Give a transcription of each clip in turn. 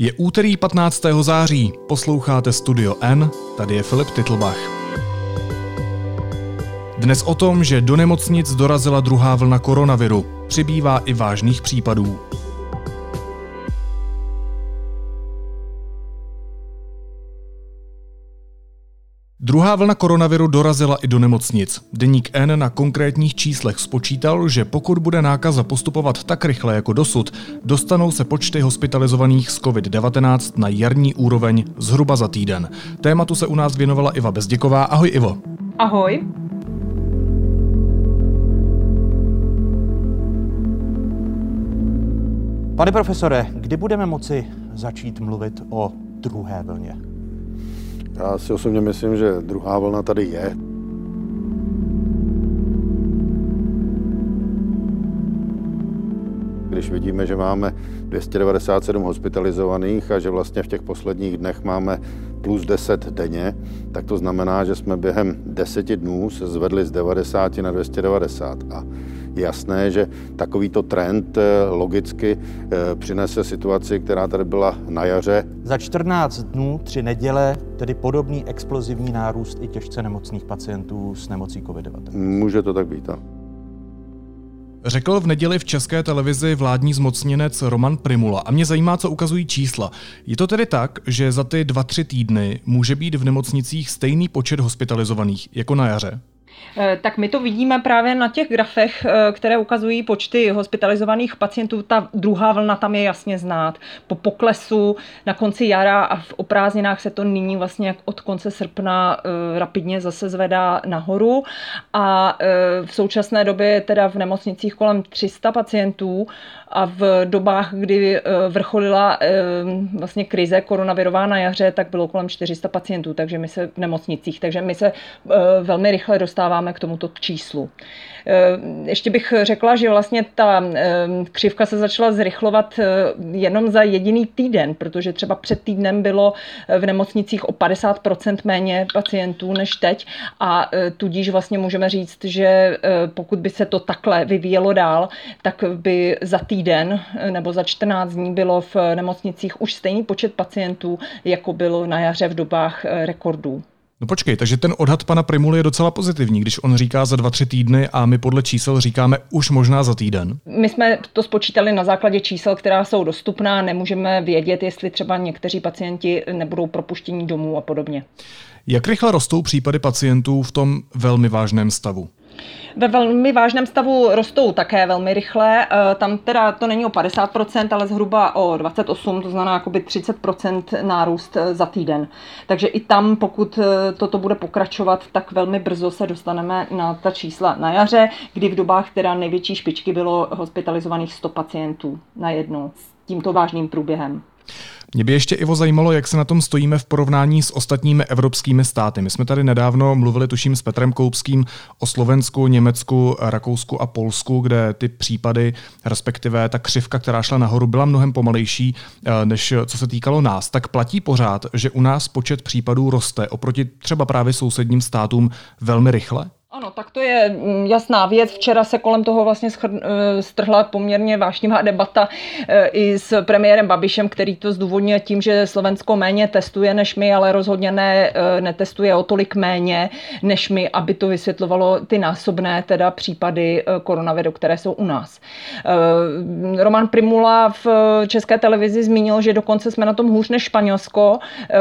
Je úterý 15. září, posloucháte Studio N, tady je Filip Titlbach. Dnes o tom, že do nemocnic dorazila druhá vlna koronaviru. Přibývá i vážných případů. Druhá vlna koronaviru dorazila i do nemocnic. Deník N na konkrétních číslech spočítal, že pokud bude nákaza postupovat tak rychle jako dosud, dostanou se počty hospitalizovaných z COVID-19 na jarní úroveň zhruba za týden. Tématu se u nás věnovala Iva Bezděková. Ahoj Ivo. Ahoj. Pane profesore, kdy budeme moci začít mluvit o druhé vlně? Já si osobně myslím, že druhá vlna tady je. Když vidíme, že máme 297 hospitalizovaných a že vlastně v těch posledních dnech máme plus 10 denně, tak to znamená, že jsme během 10 dnů se zvedli z 90 na 290. A jasné, že takovýto trend eh, logicky eh, přinese situaci, která tady byla na jaře. Za 14 dnů, tři neděle, tedy podobný explozivní nárůst i těžce nemocných pacientů s nemocí COVID-19. Může to tak být, ano. Řekl v neděli v české televizi vládní zmocněnec Roman Primula. A mě zajímá, co ukazují čísla. Je to tedy tak, že za ty dva, tři týdny může být v nemocnicích stejný počet hospitalizovaných jako na jaře? Eh, tak my to vidíme právě na těch grafech, eh, které ukazují počty hospitalizovaných pacientů. Ta druhá vlna tam je jasně znát. Po poklesu na konci jara a v oprázdninách se to nyní vlastně od konce srpna eh, rapidně zase zvedá nahoru a v současné době je teda v nemocnicích kolem 300 pacientů a v dobách, kdy vrcholila vlastně krize koronavirová na jaře, tak bylo kolem 400 pacientů, takže my se v nemocnicích, takže my se velmi rychle dostáváme k tomuto číslu. Eh, ještě bych řekla, že vlastně ta eh, křivka se začala zrychlovat eh, jenom za jediný týden, protože třeba před týdnem bylo v nemocnicích o 50% méně pacientů než teď a tudíž vlastně můžeme říct, že pokud by se to takhle vyvíjelo dál, tak by za týden nebo za 14 dní bylo v nemocnicích už stejný počet pacientů, jako bylo na jaře v dobách rekordů. No počkej, takže ten odhad pana Primuly je docela pozitivní, když on říká za dva, tři týdny a my podle čísel říkáme už možná za týden. My jsme to spočítali na základě čísel, která jsou dostupná, nemůžeme vědět, jestli třeba někteří pacienti nebudou propuštění domů a podobně. Jak rychle rostou případy pacientů v tom velmi vážném stavu? Ve velmi vážném stavu rostou také velmi rychle. Eh, tam teda to není o 50%, ale zhruba o 28%, to znamená jakoby 30% nárůst eh, za týden. Takže i tam, pokud eh, toto bude pokračovat, tak velmi brzo se dostaneme na ta čísla na jaře, kdy v dobách teda největší špičky bylo hospitalizovaných 100 pacientů na jednu s tímto vážným průběhem. Mě by ještě, Ivo, zajímalo, jak se na tom stojíme v porovnání s ostatními evropskými státy. My jsme tady nedávno mluvili, tuším, s Petrem Koupským o Slovensku, Německu, Rakousku a Polsku, kde ty případy, respektive ta křivka, která šla nahoru, byla mnohem pomalejší, eh, než co se týkalo nás. Tak platí pořád, že u nás počet případů roste oproti třeba právě sousedním státům velmi rychle? Ano, tak to je mm, jasná věc. Včera se kolem toho vlastně eh, strhla poměrně vášnivá debata eh, i s premiérem Babišem, který to zdůvodňuje tím, že Slovensko méně testuje než my, ale rozhodně ne, eh, netestuje o tolik méně než my, aby to vysvětlovalo ty násobné teda případy koronaviru, které jsou u nás. Roman Primula v české televizi zmínil, že dokonce jsme na tom hůř než Španělsko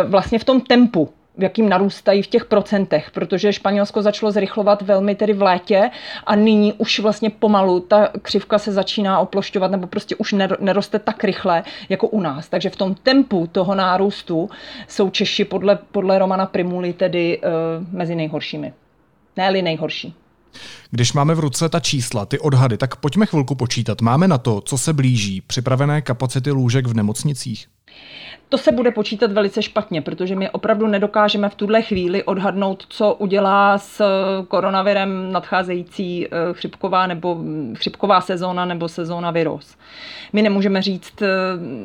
vlastně v tom tempu jakým narůstají v těch procentech, protože Španělsko začalo zrychlovat velmi tedy v létě a nyní už vlastně pomalu ta křivka se začíná oplošťovat nebo prostě už neroste tak rychle jako u nás. Takže v tom tempu toho nárůstu jsou Češi podle, podle Romana Primuly tedy uh, mezi nejhoršími. Ne-li nejhorší. Když máme v ruce ta čísla, ty odhady, tak pojďme chvilku počítat. Máme na to, co se blíží, připravené kapacity lůžek v nemocnicích? To se bude počítat velice špatně, protože my opravdu nedokážeme v tuhle chvíli odhadnout, co udělá s koronavirem nadcházející eh, chřipková nebo hm, chřipková sezóna nebo sezóna virus. My nemůžeme říct eh,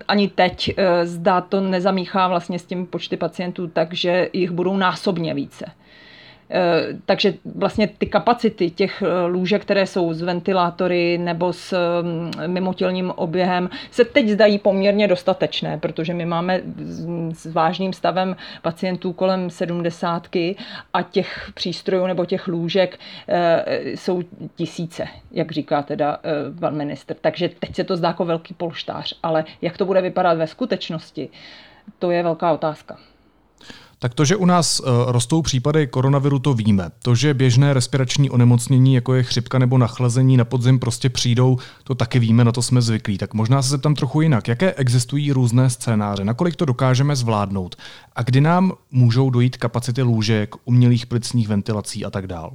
ani teď, eh, zda to nezamíchá vlastně s těmi počty pacientů, takže jich budou násobně více. Eh, takže vlastně ty kapacity těch eh, lůžek, které jsou s ventilátory nebo s mm, mimotělním oběhem, se teď zdají poměrně dostatečné, protože my máme s vážným stavem pacientů kolem sedmdesátky a těch přístrojů nebo těch lůžek jsou tisíce, jak říká teda pan minister. Takže teď se to zdá jako velký polštář, ale jak to bude vypadat ve skutečnosti, to je velká otázka. Tak to, že u nás uh, rostou případy koronaviru, to víme. To, že běžné respirační onemocnění, jako je chřipka nebo nachlazení na podzim, prostě přijdou, to taky víme, na to jsme zvyklí. Tak možná se zeptám trochu jinak. Jaké existují různé scénáře? Nakolik to dokážeme zvládnout? A kdy nám můžou dojít kapacity lůžek, umělých plicních ventilací a tak dále?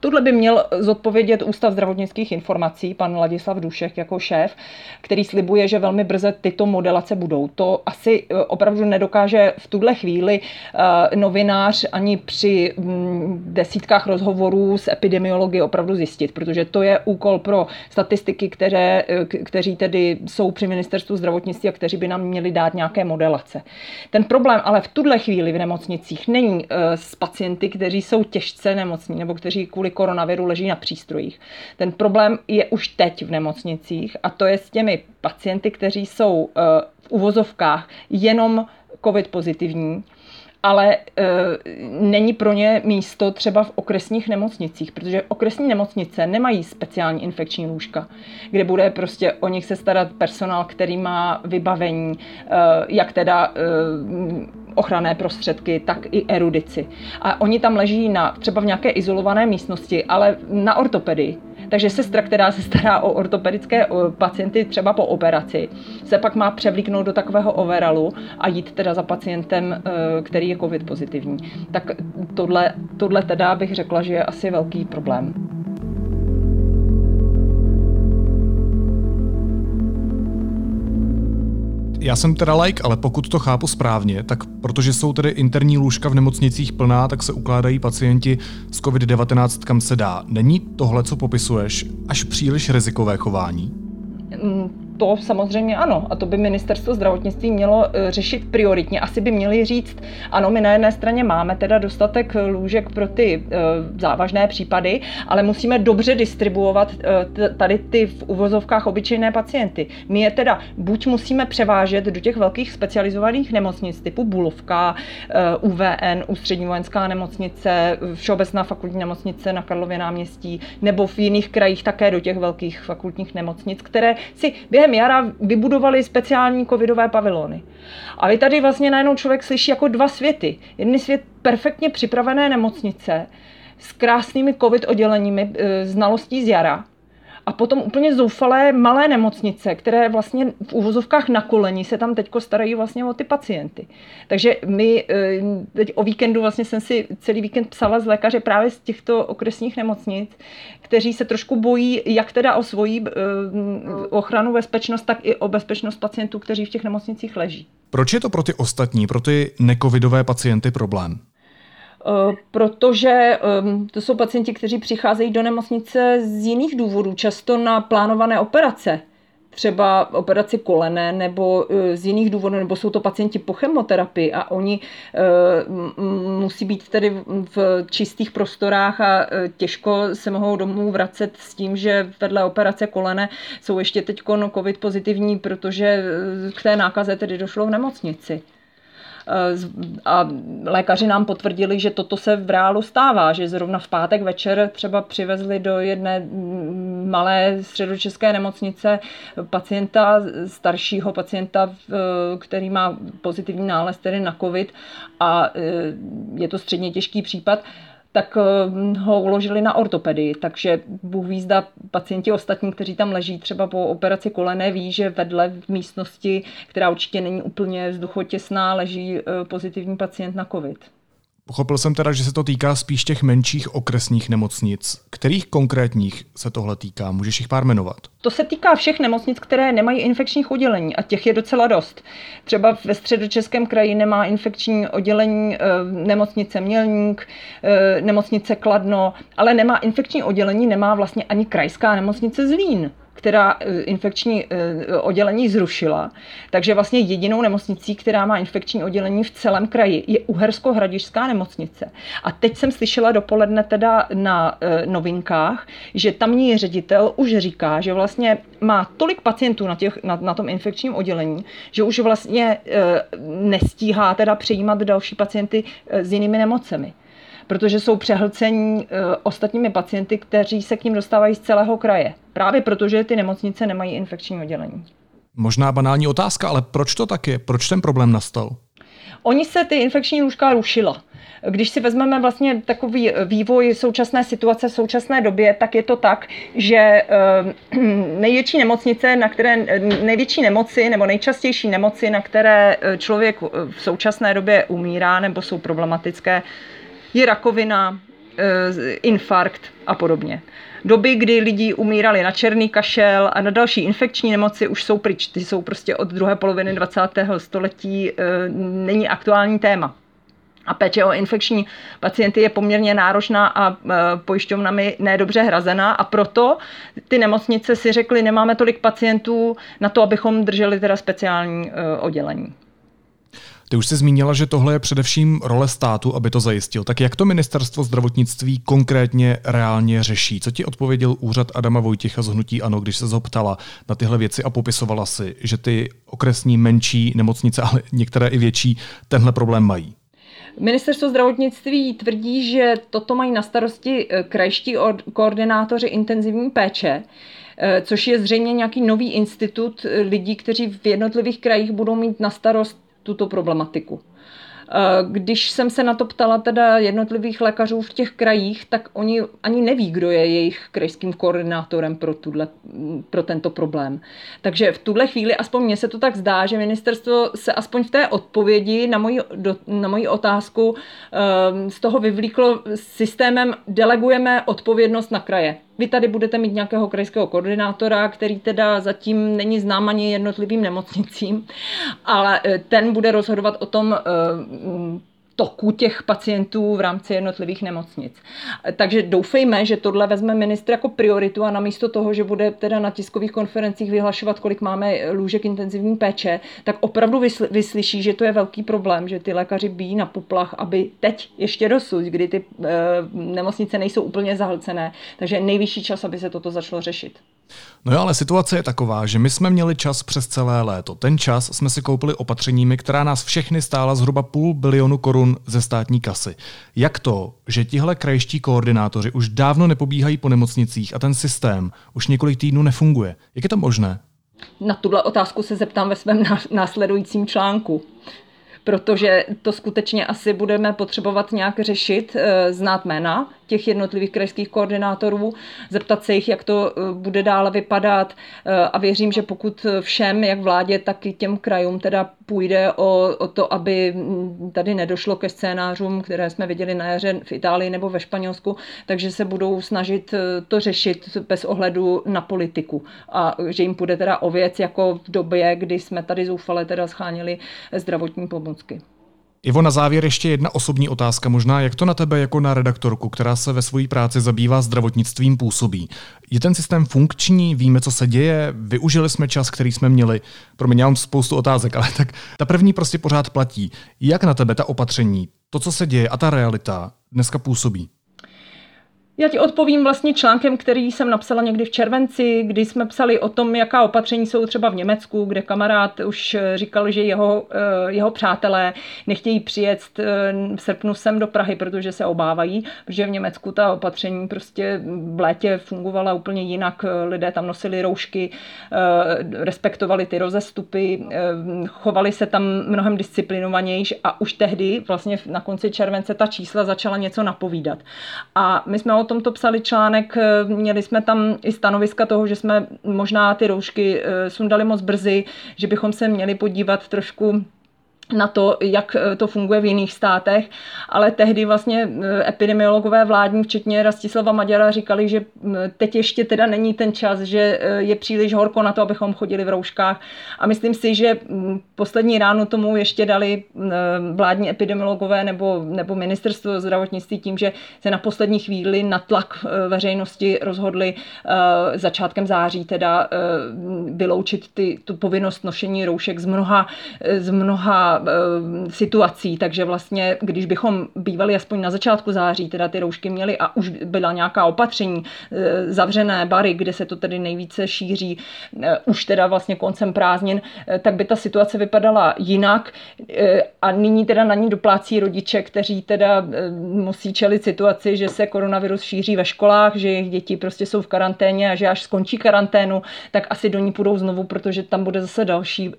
Tohle by měl zodpovědět Ústav zdravotnických informací, pan Ladislav Dušek jako šéf, který slibuje, že velmi brzy tyto modelace budou. To asi eh, opravdu nedokáže v tuhle chvíli eh, novinář ani při mm, desítkách rozhovorů s epidemiology opravdu zjistit, protože to je úkol pro statistiky, které, eh, kteří tedy jsou při ministerstvu zdravotnictví a kteří by nám měli dát nějaké modelace. Ten problém ale v tuhle chvíli v nemocnicích není s pacienty, kteří jsou těžce nemocní nebo kteří kvůli koronaviru leží na přístrojích. Ten problém je už teď v nemocnicích a to je s těmi pacienty, kteří jsou eh, v uvozovkách jenom COVID pozitivní, ale e, není pro ně místo třeba v okresních nemocnicích, protože okresní nemocnice nemají speciální infekční lůžka, kde bude prostě o nich se starat personál, který má vybavení, e, jak teda e, ochranné prostředky, tak i erudici. A oni tam leží na, třeba v nějaké izolované místnosti, ale na ortopedii. Takže sestra, která se stará o ortopedické pacienty třeba po operaci, se pak má převlíknout do takového overalu a jít teda za pacientem, e, který je covid pozitivní. Tak tohle, tohle teda bych řekla, že je asi velký problém. Já jsem teda like, ale pokud to chápu správně, tak protože jsou tedy interní lůžka v nemocnicích plná, tak se ukládají pacienti s COVID-19 kam se dá. Není tohle, co popisuješ, až příliš rizikové chování? To samozřejmě ano. A to by ministerstvo zdravotnictví mělo e, řešit prioritně. Asi by měli říct, ano, my na jedné straně máme teda dostatek lůžek pro ty e, závažné případy, ale musíme dobře distribuovat tady ty v uvozovkách obyčejné pacienty. My je teda buď musíme převážet do těch velkých specializovaných nemocnic typu Bulovka, UVN, Ústřední vojenská nemocnice, Všeobecná fakultní nemocnice na Karlově náměstí, nebo v jiných krajích také do těch velkých fakultních nemocnic, které si během během jara vybudovali speciální covidové pavilony. A vy tady vlastně najednou člověk slyší jako dva světy. Jedný svět perfektně připravené nemocnice s krásnými covid odděleními, e, znalostí z jara, a potom úplně zoufalé malé nemocnice, které vlastně v uvozovkách na koleni se tam teďko starají vlastně o ty pacienty. Takže my eh, teď o víkendu vlastně jsem si celý víkend psala z lékaře právě z těchto okresních nemocnic, kteří se trošku bojí jak teda o svoji eh, ochranu, bezpečnost, tak i o bezpečnost pacientů, kteří v těch nemocnicích leží. Proč je to pro ty ostatní, pro ty necovidové pacienty problém? Eh, protože to jsou pacienti, kteří přicházejí do nemocnice z jiných důvodů, často na plánované operace, třeba operaci kolene nebo eh, z jiných důvodů, nebo jsou to pacienti po chemoterapii a oni eh, musí být tedy v čistých prostorách a těžko se mohou domů vracet s tím, že vedle operace kolene jsou ještě teď covid pozitivní, protože k té nákaze tedy došlo v nemocnici. A lékaři nám potvrdili, že toto se v reálu stává, že zrovna v pátek večer třeba přivezli do jedné malé středočeské nemocnice pacienta, staršího pacienta, který má pozitivní nález tedy na COVID a eh, je to středně těžký případ tak eh, ho uložili na ortopedii. Takže Bůh ví, zda pacienti ostatní, kteří tam leží třeba po operaci kolene, ví, že vedle v místnosti, která určitě není úplně vzduchotěsná, leží eh, pozitivní pacient na COVID. Pochopil jsem teda, že se to týká spíš těch menších okresních nemocnic. Kterých konkrétních se tohle týká? Můžeš jich pár jmenovat? To se týká všech nemocnic, které nemají infekčních oddělení a těch je docela dost. Třeba ve středočeském kraji nemá infekční oddělení e, nemocnice Mělník, e, nemocnice Kladno, ale nemá infekční oddělení, nemá vlastně ani krajská nemocnice Zlín. Která eh, infekční eh, oddělení zrušila. Takže vlastně jedinou nemocnicí, která má infekční oddělení v celém kraji, je Uhersko-Hradišská nemocnice. A teď jsem slyšela dopoledne teda na eh, novinkách, že tamní ředitel už říká, že vlastně má tolik pacientů na, těch, na, na tom infekčním oddělení, že už vlastně nestíhá teda přijímat další pacienty s jinými nemocemi protože jsou přehlcení eh, ostatními pacienty, kteří se k ním dostávají z celého kraje. Právě protože ty nemocnice nemají infekční oddělení. Možná banální otázka, ale proč to tak je? Proč ten problém nastal? Oni se ty infekční lůžka rušila. Když si vezmeme vlastně takový vývoj současné situace v současné době, tak je to tak, že eh, největší nemocnice, na které největší nemoci nebo nejčastější nemoci, na které eh, člověk v současné době umírá nebo jsou problematické, je rakovina, eh, infarkt a podobně. Doby, kdy lidi umírali na černý kašel a na další infekční nemoci už jsou pryč. Ty jsou prostě od druhé poloviny 20. století, eh, není aktuální téma. A péče o infekční pacienty je poměrně náročná a eh, pojišťovnami nedobře hrazená a proto ty nemocnice si řekly, nemáme tolik pacientů na to, abychom drželi teda speciální oddělení. Ty už jsi zmínila, že tohle je především role státu, aby to zajistil. Tak jak to ministerstvo zdravotnictví konkrétně reálně řeší? Co ti odpověděl úřad Adama Vojtěcha z Hnutí Ano, když se zoptala na tyhle věci a popisovala si, že ty okresní menší nemocnice, ale některé i větší, tenhle problém mají? Ministerstvo zdravotnictví tvrdí, že toto mají na starosti eh, krajští koordinátoři intenzivní péče, eh, což je zřejmě nějaký nový institut eh, lidí, kteří v jednotlivých krajích budou mít na starost tuto problematiku. Eh, když jsem se na to ptala teda jednotlivých lékařů v těch krajích, tak oni ani neví, kdo je jejich krajským koordinátorem pro, tuhle, pro tento problém. Takže v tuhle chvíli, aspoň mně se to tak zdá, že ministerstvo se aspoň v té odpovědi na moji, do, na moji otázku eh, z toho vyvlíklo systémem delegujeme odpovědnost na kraje. Vy tady budete mít nějakého krajského koordinátora, který teda zatím není znám ani jednotlivým nemocnicím, ale eh, ten bude rozhodovat o tom, eh, toku těch pacientů v rámci jednotlivých nemocnic. Takže doufejme, že tohle vezme ministr jako prioritu a namísto toho, že bude teda na tiskových konferencích vyhlašovat, kolik máme lůžek intenzivní péče, tak opravdu vyslyší, že to je velký problém, že ty lékaři bíjí na poplach, aby teď ještě dosud, kdy ty e, nemocnice nejsou úplně zahlcené, takže nejvyšší čas, aby se toto začalo řešit. No jo, ale situace je taková, že my jsme měli čas přes celé léto. Ten čas jsme si koupili opatřeními, která nás všechny stála zhruba půl bilionu korun ze státní kasy. Jak to, že tihle krajští koordinátoři už dávno nepobíhají po nemocnicích a ten systém už několik týdnů nefunguje? Jak je to možné? Na tuhle otázku se zeptám ve svém následujícím článku protože to skutečně asi budeme potřebovat nějak řešit, eh, znát jména těch jednotlivých krajských koordinátorů, zeptat se jich, jak to eh, bude dále vypadat eh, a věřím, že pokud všem, jak vládě, tak i těm krajům teda půjde o, o to, aby mm, tady nedošlo ke scénářům, které jsme viděli na jaře v Itálii nebo ve Španělsku, takže se budou snažit to řešit bez ohledu na politiku. A že jim půjde teda o věc jako v době, kdy jsme tady zoufale teda scháněli zdravotní pomoc pomůcky. Ivo, na závěr ještě jedna osobní otázka, možná jak to na tebe jako na redaktorku, která se ve své práci zabývá zdravotnictvím, působí. Je ten systém funkční, víme, co se děje, využili jsme čas, který jsme měli. Pro mě mám spoustu otázek, ale tak ta první prostě pořád platí. Jak na tebe ta opatření, to, co se děje a ta realita dneska působí? Já ti odpovím vlastně článkem, který jsem napsala někdy v červenci, kdy jsme psali o tom, jaká opatření jsou třeba v Německu, kde kamarád už eh, říkal, že jeho, eh, jeho přátelé nechtějí přijet eh, v srpnu sem do Prahy, protože se obávají, protože v Německu ta opatření prostě v létě fungovala úplně jinak. Lidé tam nosili roušky, respektovali ty rozestupy, chovali se tam mnohem disciplinovanější a už tehdy, vlastně na konci července, ta čísla začala něco napovídat. A my jsme o tomto psali článek, eh, měli jsme tam i stanoviska toho, že jsme možná ty roušky eh, sundali moc brzy, že bychom se měli podívat trošku na to, jak eh, to funguje v jiných státech, ale tehdy vlastně eh, epidemiologové vládní, včetně Rastislava Maďara, říkali, že mm, teď ještě teda není ten čas, že eh, je příliš horko na to, abychom chodili v rouškách. A myslím si, že mm, poslední ráno tomu ještě dali mm, vládní epidemiologové nebo, nebo ministerstvo zdravotnictví tím, že se na poslední chvíli na tlak veřejnosti rozhodli začátkem září teda vyloučit ty, tu povinnost nošení roušek z mnoha, z mnoha Eh, situací, takže vlastně, když bychom bývali aspoň na začátku září, teda ty roušky měli a už byla nějaká opatření, eh, zavřené bary, kde se to tedy nejvíce šíří, eh, už teda vlastně koncem prázdnin, tak by ta situace vypadala jinak. A nyní teda na ní doplácí rodiče, kteří teda musí čelit situaci, že se koronavirus šíří ve školách, že jejich děti prostě jsou v karanténě a že až skončí karanténu, tak asi do ní půjdou znovu, protože tam bude zase další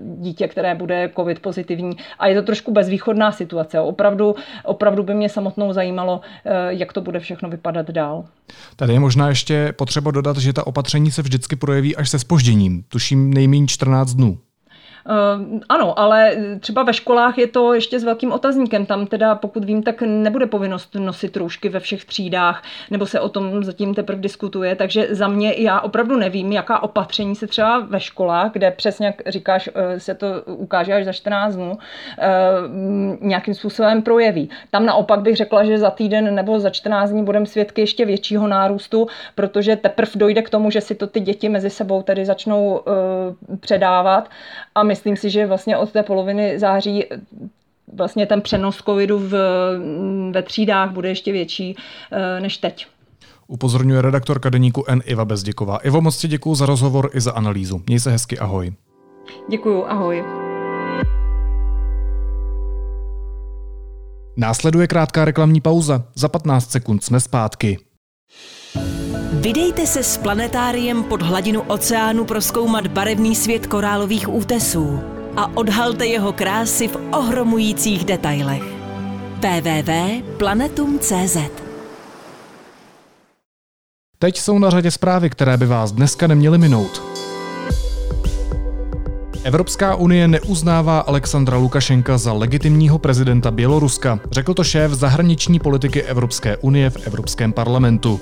dítě, které bude covid pozitivní pozitivní a je to trošku bezvýchodná situace. Opravdu, opravdu by mě samotnou zajímalo, eh, jak to bude všechno vypadat dál. Tady je možná ještě potřeba dodat, že ta opatření se vždycky projeví až se spožděním, tuším nejméně 14 dnů. Uh, ano, ale třeba ve školách je to ještě s velkým otazníkem. Tam teda, pokud vím, tak nebude povinnost nosit roušky ve všech třídách, nebo se o tom zatím teprve diskutuje. Takže za mě já opravdu nevím, jaká opatření se třeba ve školách, kde přesně, jak říkáš, eh, se to ukáže až za 14 dnů, uh, nějakým způsobem projeví. Tam naopak bych řekla, že za týden nebo za 14 dní budeme svědky ještě většího nárůstu, protože teprve dojde k tomu, že si to ty děti mezi sebou tedy začnou předávat. A myslím si, že vlastně od té poloviny září vlastně ten přenos covidu v, ve třídách bude ještě větší eh, než teď. Upozorňuje redaktorka deníku N. Iva Bezděková. Ivo, moc ti děkuji za rozhovor i za analýzu. Měj se hezky, ahoj. Děkuju, ahoj. Následuje krátká reklamní pauza. Za 15 sekund jsme zpátky. Vydejte se s planetáriem pod hladinu oceánu proskoumat barevný svět korálových útesů a odhalte jeho krásy v ohromujících detailech. www.planetum.cz Teď jsou na řadě zprávy, které by vás dneska neměly minout. Evropská unie neuznává Alexandra Lukašenka za legitimního prezidenta Běloruska, řekl to šéf zahraniční politiky Evropské unie v Evropském parlamentu.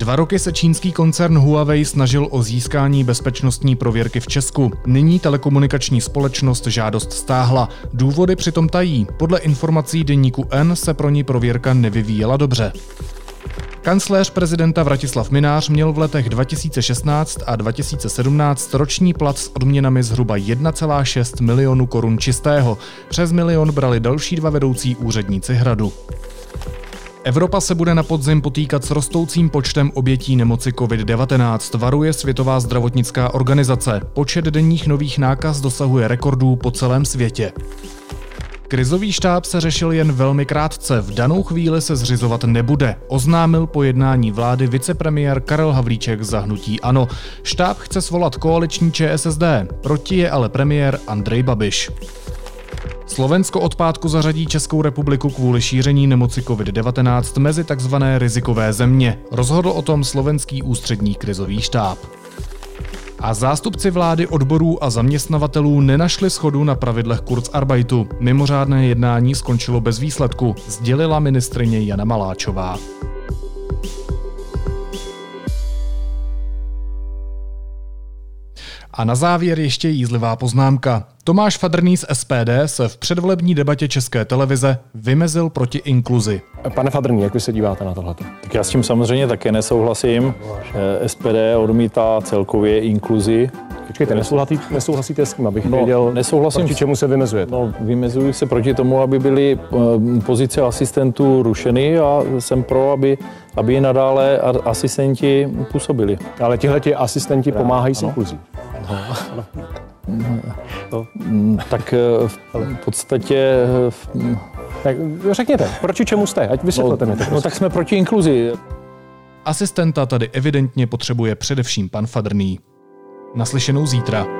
Dva roky se čínský koncern Huawei snažil o získání bezpečnostní prověrky v Česku. Nyní telekomunikační společnost žádost stáhla. Důvody přitom tají. Podle informací deníku N se pro ní prověrka nevyvíjela dobře. Kancléř prezidenta Vratislav Minář měl v letech 2016 a 2017 roční plat s odměnami zhruba 1,6 milionu korun čistého. Přes milion brali další dva vedoucí úředníci hradu. Evropa se bude na podzim potýkat s rostoucím počtem obětí nemoci COVID-19, varuje Světová zdravotnická organizace. Počet denních nových nákaz dosahuje rekordů po celém světě. Krizový štáb se řešil jen velmi krátce, v danou chvíli se zřizovat nebude, oznámil po jednání vlády vicepremiér Karel Havlíček za hnutí ANO. Štáb chce svolat koaliční ČSSD, proti je ale premiér Andrej Babiš. Slovensko od pátku zařadí Českou republiku kvůli šíření nemoci COVID-19 mezi tzv. rizikové země. Rozhodl o tom slovenský ústřední krizový štáb. A zástupci vlády odborů a zaměstnavatelů nenašli schodu na pravidlech Kurzarbeitu. Mimořádné jednání skončilo bez výsledku, sdělila ministrině Jana Maláčová. A na závěr ještě jízlivá poznámka. Tomáš Fadrný z SPD se v předvolební debatě České televize vymezil proti inkluzi. Pane Fadrný, jak vy se díváte na tohle? Tak já s tím samozřejmě také nesouhlasím. SPD odmítá celkově inkluzi. Počkejte, nesouhlasíte, nesouhlasíte s tím, abych no, věděl, nesouhlasím proti čemu se vymezujete? No, vymezuji se proti tomu, aby byly eh, pozice asistentů rušeny a jsem pro, aby, aby nadále asistenti působili. Ale tihle asistenti pomáhají s inkluzí. No. No, tak eh, v podstatě... Eh, tak řekněte, proti čemu jste? Ať vysvětlete no, mi to. No tak jsme proti inkluzi. Asistenta tady evidentně potřebuje především pan Fadrný. Naslyšenou zítra.